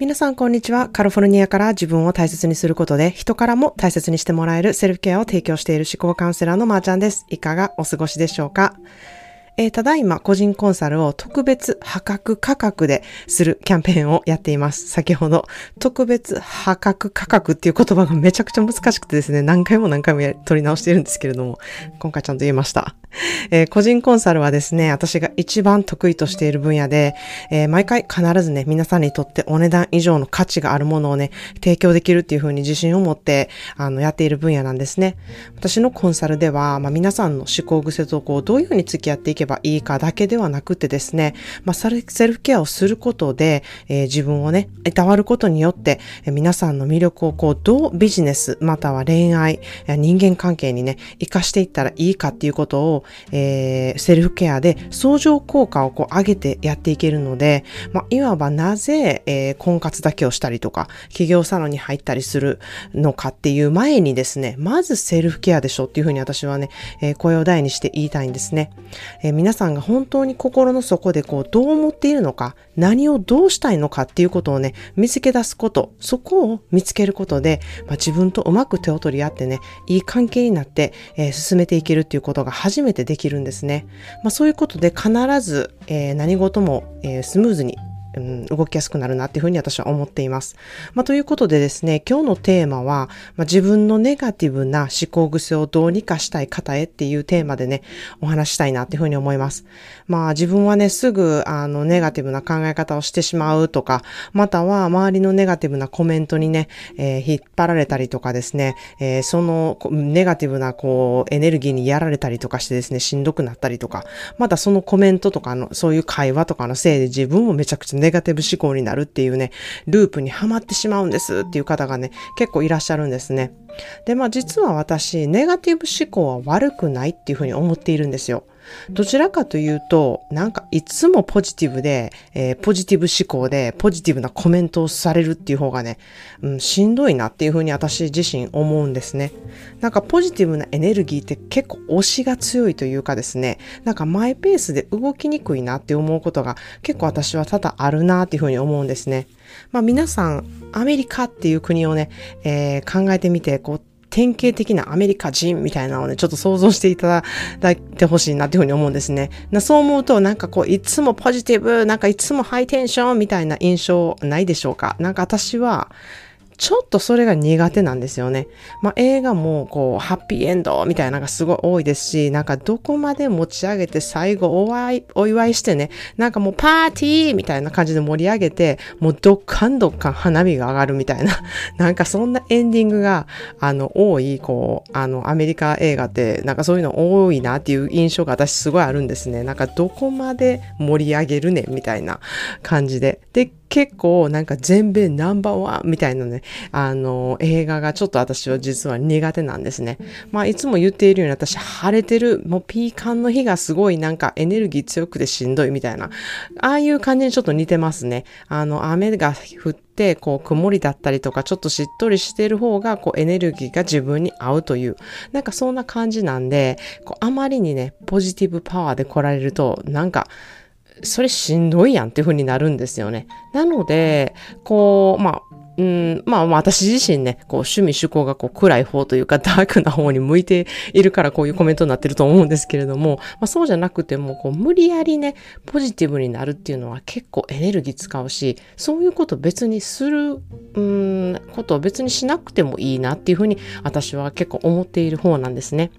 皆さんこんにちは。カリフォルニアから自分を大切にすることで人からも大切にしてもらえるセルフケアを提供している思考カウンセラーのまーちゃんです。いかがお過ごしでしょうか？えー、ただいま個人コンサルを特別破格価格でするキャンペーンをやっています。先ほど特別破格価格っていう言葉がめちゃくちゃ難しくてですね、何回も何回も取り直しているんですけれども、今回ちゃんと言いました。えー、個人コンサルはですね、私が一番得意としている分野で、えー、毎回必ずね、皆さんにとってお値段以上の価値があるものをね、提供できるっていうふうに自信を持って、あの、やっている分野なんですね。私のコンサルでは、まあ、皆さんの思考癖とこう、どういうふうに付き合っていけばいいかだけではなくてですね、まあ、セルフケアをすることで、えー、自分をね、いたわることによって、えー、皆さんの魅力をこう、どうビジネス、または恋愛、人間関係にね、活かしていったらいいかっていうことを、えー、セルフケアで相乗効果をこう上げてやっていけるので、まあ、いわばなぜ、えー、婚活だけをしたりとか、企業サロンに入ったりするのかっていう前にですね、まずセルフケアでしょっていうふうに私はね、えー、声を大にして言いたいんですね。え皆さんが本当に心の底でこう、どう思っているのか、何をどうしたいのかっていうことをね、見つけ出すこと、そこを見つけることで、まあ、自分とうまく手を取り合ってね、いい関係になって、えー、進めていけるっていうことが初めてできるんですね。まあ、そういうことで必ず、えー、何事も、えー、スムーズにうん、動きやすくなるなっていうふうに私は思っています。まあ、ということでですね、今日のテーマは、まあ、自分のネガティブな思考癖をどうにかしたい方へっていうテーマでね、お話したいなっていうふうに思います。まあ自分はね、すぐあのネガティブな考え方をしてしまうとか、または周りのネガティブなコメントにね、えー、引っ張られたりとかですね、えー、そのネガティブなこうエネルギーにやられたりとかしてですね、しんどくなったりとか、またそのコメントとかの、そういう会話とかのせいで自分もめちゃくちゃネガティブ思考になるっていうね、ループにはまってしまうんですっていう方がね、結構いらっしゃるんですね。で、まあ実は私、ネガティブ思考は悪くないっていうふうに思っているんですよ。どちらかというと、なんかいつもポジティブで、えー、ポジティブ思考で、ポジティブなコメントをされるっていう方がね、うん、しんどいなっていうふうに私自身思うんですね。なんかポジティブなエネルギーって結構推しが強いというかですね、なんかマイペースで動きにくいなって思うことが結構私は多々あるなっていうふうに思うんですね。まあ皆さん、アメリカっていう国をね、えー、考えてみて、こう、典型的なアメリカ人みたいなのをね、ちょっと想像していただいてほしいなっていうふうに思うんですね。そう思うと、なんかこう、いつもポジティブ、なんかいつもハイテンションみたいな印象ないでしょうか？なんか私は、ちょっとそれが苦手なんですよね。まあ、映画もこう、ハッピーエンドみたいなのがすごい多いですし、なんかどこまで持ち上げて最後お祝い、してね、なんかもうパーティーみたいな感じで盛り上げて、もうどっかんどっかん花火が上がるみたいな、なんかそんなエンディングが、あの、多い、こう、あの、アメリカ映画って、なんかそういうの多いなっていう印象が私すごいあるんですね。なんかどこまで盛り上げるねみたいな感じで。で、結構なんか全米ナンバーワンみたいなね、あの、映画がちょっと私は実は苦手なんですね。まあ、いつも言っているように私晴れてる、もうピーカンの日がすごいなんかエネルギー強くてしんどいみたいな、ああいう感じにちょっと似てますね。あの、雨が降って、こう、曇りだったりとか、ちょっとしっとりしてる方が、こう、エネルギーが自分に合うという、なんかそんな感じなんで、こうあまりにね、ポジティブパワーで来られると、なんか、それしんどいやんっていう風になるんですよね。なので、こう、まあ、うん、まあ、私自身ね、こう、趣味趣向がこう、暗い方というか、ダークな方に向いているからこういうコメントになってると思うんですけれども、まあ、そうじゃなくても、こう、無理やりね、ポジティブになるっていうのは結構エネルギー使うし、そういうこと別にする、うん、ことを別にしなくてもいいなっていうふうに、私は結構思っている方なんですね。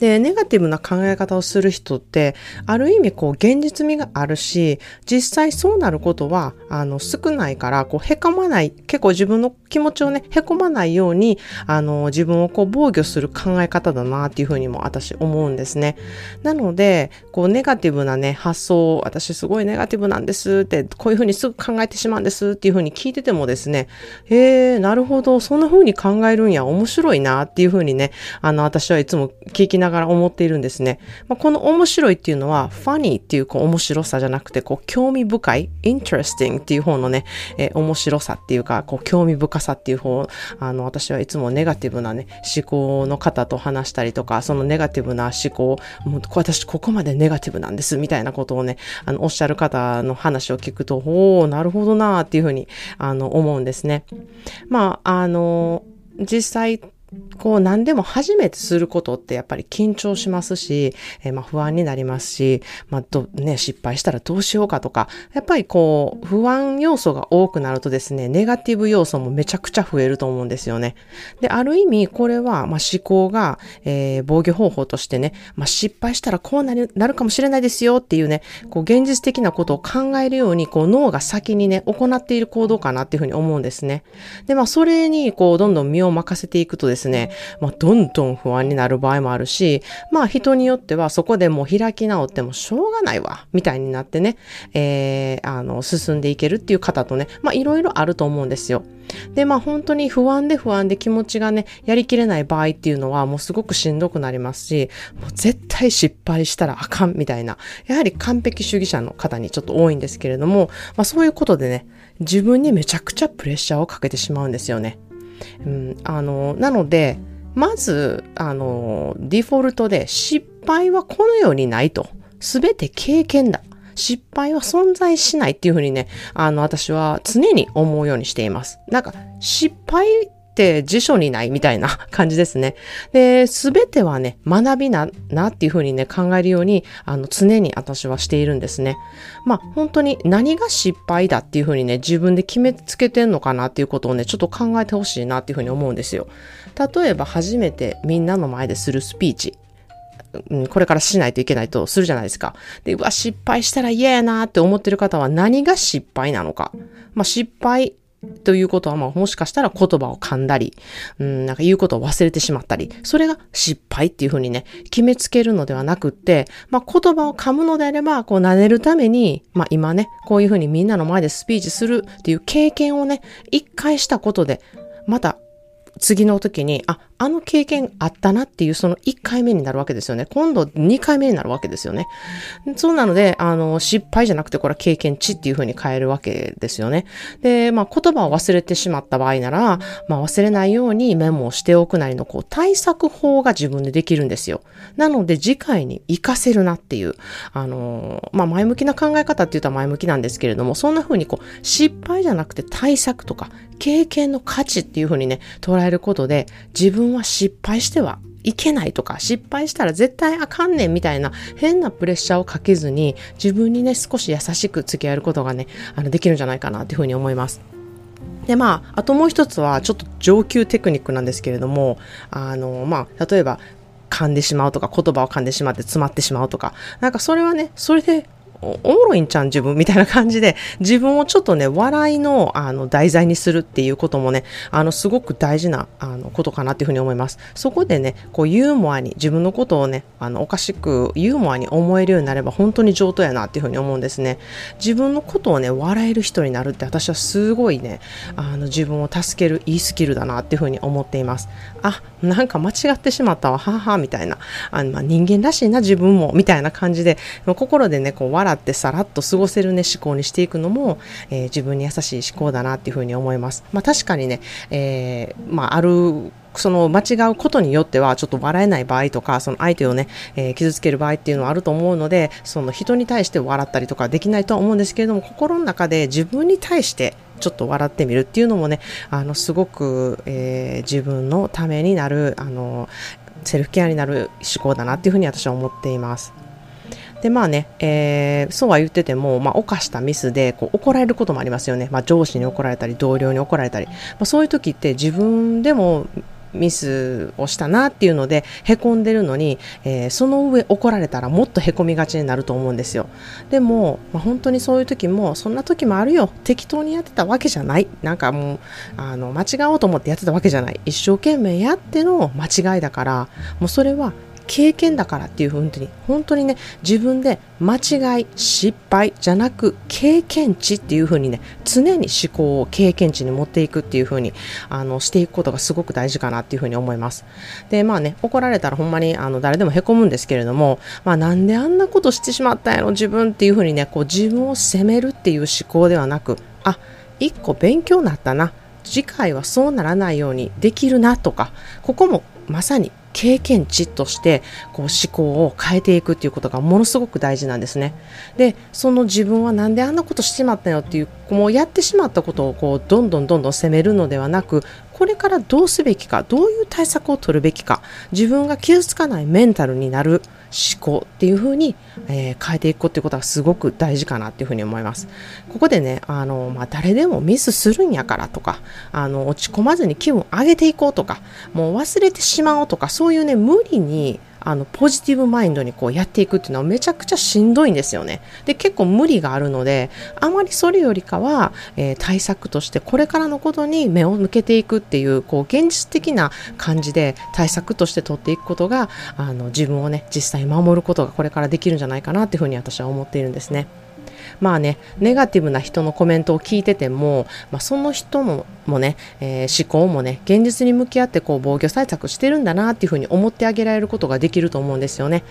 で、ネガティブな考え方をする人って、ある意味こう現実味があるし、実際そうなることは、あの、少ないから、こう、へかまない、結構自分の気持ちをね、へこまないように、あの、自分をこう防御する考え方だなっていうふうにも私思うんですね。なので、こう、ネガティブなね、発想を、私すごいネガティブなんですって、こういうふうにすぐ考えてしまうんですっていうふうに聞いててもですね、へえ、なるほど、そんなふうに考えるんや、面白いなっていうふうにね、あの、私はいつも聞きながらながら思っているんですね。まあ、この面白いっていうのは、ファニーっていうこう面白さじゃなくて、こう興味深い、interesting っていう方のね、えー、面白さっていうか、こう興味深さっていう方、あの、私はいつもネガティブなね、思考の方と話したりとか、そのネガティブな思考、もう私ここまでネガティブなんです、みたいなことをね、あの、おっしゃる方の話を聞くと、おー、なるほどなーっていうふうに、あの、思うんですね。まあ、あの、実際、こう何でも初めてすることってやっぱり緊張しますし、えー、まあ不安になりますし、まあど、ね、失敗したらどうしようかとか、やっぱりこう不安要素が多くなるとですね、ネガティブ要素もめちゃくちゃ増えると思うんですよね。で、ある意味これはまあ思考が、えー、防御方法としてね、まあ失敗したらこうなるなるかもしれないですよっていうね、こう現実的なことを考えるようにこう脳が先にね、行っている行動かなっていうふうに思うんですね。で、まあそれにこうどんどん身を任せていくとですね、ですねまあどんどん不安になる場合もあるし、まあ人によってはそこでもう開き直ってもしょうがないわ、みたいになってね、えー、あの、進んでいけるっていう方とね、まあいろいろあると思うんですよ。で、まあ本当に不安で不安で気持ちがね、やりきれない場合っていうのはもうすごくしんどくなりますし、もう絶対失敗したらあかんみたいな、やはり完璧主義者の方にちょっと多いんですけれども、まあそういうことでね、自分にめちゃくちゃプレッシャーをかけてしまうんですよね。うん、あの、なので、まず、あの、デフォルトで失敗はこのようにないと。全て経験だ。失敗は存在しないっていうふうにね、あの、私は常に思うようにしています。なんか、失敗て辞書にないみたいな 感じですね。で、すべてはね、学びな、なっていうふうにね、考えるように、あの、常に私はしているんですね。まあ、本当に何が失敗だっていうふうにね、自分で決めつけてんのかなっていうことをね、ちょっと考えてほしいなっていうふうに思うんですよ。例えば、初めてみんなの前でするスピーチ。これからしないといけないとするじゃないですか。で、うわ、失敗したら嫌やなって思ってる方は何が失敗なのか。まあ、失敗ということは、まあ、もしかしたら言葉を噛んだり、うん、なんか言うことを忘れてしまったり、それが失敗っていうふうにね、決めつけるのではなくって、まあ、言葉を噛むのであれば、こう、慣れるために、まあ、今ね、こういうふうにみんなの前でスピーチするっていう経験をね、一回したことで、また次の時に、あ、あの経験あったなっていうその1回目になるわけですよね。今度2回目になるわけですよね。そうなので、あの、失敗じゃなくてこれは経験値っていうふうに変えるわけですよね。で、まあ言葉を忘れてしまった場合なら、まあ忘れないようにメモをしておくなりのこう対策法が自分でできるんですよ。なので次回に活かせるなっていう、あの、まあ前向きな考え方って言ったら前向きなんですけれども、そんな風にこう失敗じゃなくて対策とか経験の価値っていう風にね、捉えることで自分は失敗してはいけないとか、失敗したら絶対あかんねんみたいな変なプレッシャーをかけずに、自分にね、少し優しく付き合えることがね、あの、できるんじゃないかなというふうに思います。で、まあ、あともう一つは、ちょっと上級テクニックなんですけれども、あの、まあ、例えば、噛んでしまうとか、言葉を噛んでしまって詰まってしまうとか、なんかそれはね、それでおもろいんちゃん自分みたいな感じで、自分をちょっとね、笑いの、あの、題材にするっていうこともね、あの、すごく大事な、あの、ことかなっていうふうに思います。そこでね、こう、ユーモアに、自分のことをね、あの、おかしく、ユーモアに思えるようになれば、本当に上等やなっていうふうに思うんですね。自分のことをね、笑える人になるって、私はすごいね、あの、自分を助けるいいスキルだなっていうふうに思っています。あ、なんか間違ってしまったわ、はは、みたいな。あの、まあ、人間らしいな、自分も、みたいな感じで、心でね、こう、笑笑ってさらっと過ごせるね思考にしていくのも、えー、自分に優しい思考だなっていうふうに思います。まあ確かにね、えー、まああるその間違うことによってはちょっと笑えない場合とか、その相手をね、えー、傷つける場合っていうのはあると思うので、その人に対して笑ったりとかできないとは思うんですけれども、心の中で自分に対してちょっと笑ってみるっていうのもね、あの、すごく、えー、自分のためになる、あの、セルフケアになる思考だなっていうふうに私は思っています。でまあね、えー、そうは言ってても、まあ、犯したミスでこう怒られることもありますよね、まあ、上司に怒られたり同僚に怒られたり、まあ、そういう時って自分でもミスをしたなっていうのでへこんでるのに、えー、その上怒られたらもっとへこみがちになると思うんですよ。でも、まあ、本当にそういう時もそんな時もあるよ。適当にやってたわけじゃない。なんかもうあの間違おうと思ってやってたわけじゃない。一生懸命やっての間違いだからもうそれは経験だからっていうふうに本当にね自分で間違い失敗じゃなく経験値っていうふうにね常に思考を経験値に持っていくっていうふうにあのしていくことがすごく大事かなっていうふうに思います。でまあね怒られたらほんまにあの誰でもへこむんですけれどもまあなんであんなことしてしまったんやろ自分っていうふうにねこう自分を責めるっていう思考ではなくあ一個勉強になったな次回はそうならないようにできるなとかここもまさに経験値としてこう思考を変えていくっていうことがものすごく大事なんですね。でその自分は何であんなことしてしまったよっていうもうやってしまったことをこうどんどんどんどん責めるのではなくこれからどうすべきかどういう対策を取るべきか自分が傷つかないメンタルになる思考っていう風に、えー、変えていくっていうことはすごく大事かなっていうふうに思います。ここでね、あの、まあ、誰でもミスするんやからとか、あの、落ち込まずに気分上げていこうとか、もう忘れてしまおうとか、そういうね、無理にあのポジティブマインドにこうやっていくっていうのはめちゃくちゃしんどいんですよね。で結構無理があるのであまりそれよりかは、えー、対策としてこれからのことに目を向けていくっていうこう現実的な感じで対策として取っていくことがあの自分をね実際守ることがこれからできるんじゃないかなっていうふうに私は思っているんですね。まあね、ネガティブな人のコメントを聞いてても、まあ、その人のもね、えー、思考もね、現実に向き合ってこう防御対策してるんだなっていうふうに思ってあげられることができると思うんですよね。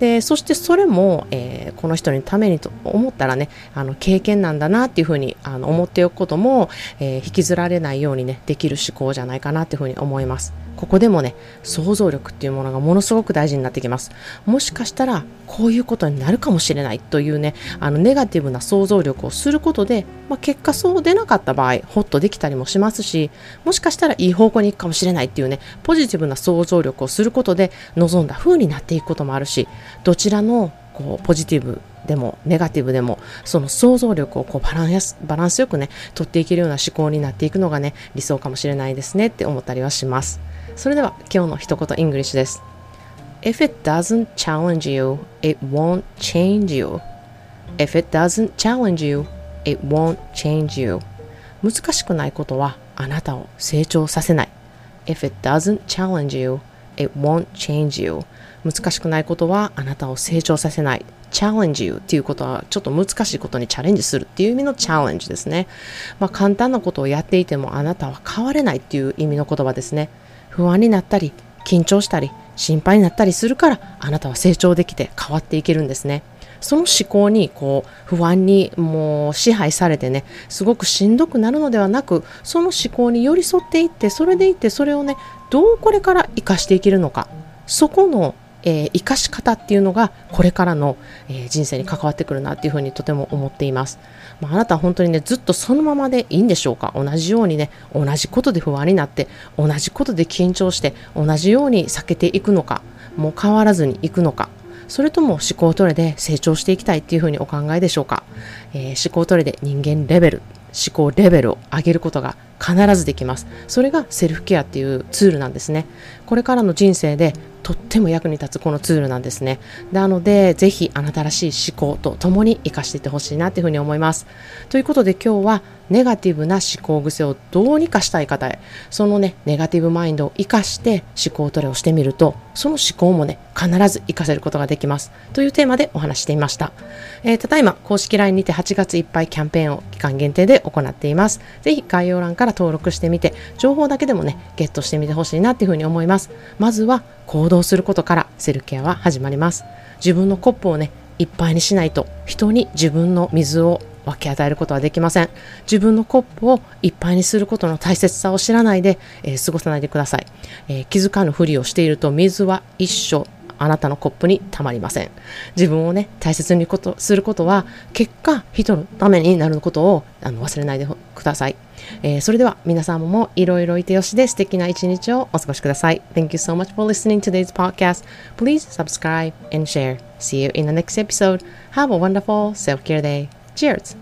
で、そしてそれも、えー、この人のためにと思ったらね、あの経験なんだなっていうふうにあの思っておくことも、えー、引きずられないようにね、できる思考じゃないかなっていうふうに思います。ここでもね、想像力っていうものがものすごく大事になってきます。もしかしたら、こういうことになるかもしれないというね、あの、ネガティブな想像力をすることで、まあ、結果そう出なかった場合、ホッとできたりもしますし、もしかしたらいい方向に行くかもしれないっていうね、ポジティブな想像力をすることで、望んだ風になっていくこともあるし、どちらのこうポジティブでもネガティブでもその想像力をこうバランスバランスよくね取っていけるような思考になっていくのがね理想かもしれないですねって思ったりはします。それでは今日の一言 English です。If it doesn't challenge you, it won't change you. If it doesn't challenge you, it won't change you. 難しくないことはあなたを成長させない。If it doesn't challenge you, it won't change you. 難しくないことはあなたを成長させない。challenge you っていうことはちょっと難しいことにチャレンジするっていう意味のチャレンジですね。まあ簡単なことをやっていてもあなたは変われないっていう意味の言葉ですね。不安になったり緊張したり心配になったりするからあなたは成長できて変わっていけるんですね。その思考にこう不安にもう支配されてねすごくしんどくなるのではなくその思考に寄り添っていってそれでいってそれをねどうこれから生かしていけるのかそこのえー、生かし方っていうのがこれからの、えー、人生に関わってくるなっていうふうにとても思っています。まあ、あなたは本当にねずっとそのままでいいんでしょうか？同じようにね同じことで不安になって同じことで緊張して同じように避けていくのか？もう変わらずにいくのか？それとも思考トレで成長していきたいっていうふうにお考えでしょうか、えー、思考トレで人間レベル思考レベルを上げることが必ずできます。それがセルフケアっていうツールなんですね。これからの人生でとっても役に立つこのツールなんですね。なので、ぜひあなたらしい思考とともに活かしていってほしいなというふうに思います。ということで今日はネガティブな思考癖をどうにかしたい方へ、そのね、ネガティブマインドを活かして思考トレをしてみると、その思考もね、必ず活かせることができます。というテーマでお話していました。えー、ただいま公式 LINE にて8月いっぱいキャンペーンを期間限定で行っています。ぜひ概要欄から登録してみて、情報だけでもね、ゲットしてみてほしいなっていうふうに思います。まずは行動することからセルケアは始まります。自分のコップをね、いっぱいにしないと人に自分の水を分け与えることはできません。自分のコップをいっぱいにすることの大切さを知らないで、えー、過ごさないでください、えー、気づかぬふりをしていると水は一生あなたのコップにたまりません自分をね大切にことすることは結果人のためになることをあの忘れないでください、えー、それでは皆さんもいろいろいてよしで素敵な一日をお過ごしください Thank you so much for listening to today's podcast Please subscribe and share See you in the next episode Have a wonderful self-care day Cheers!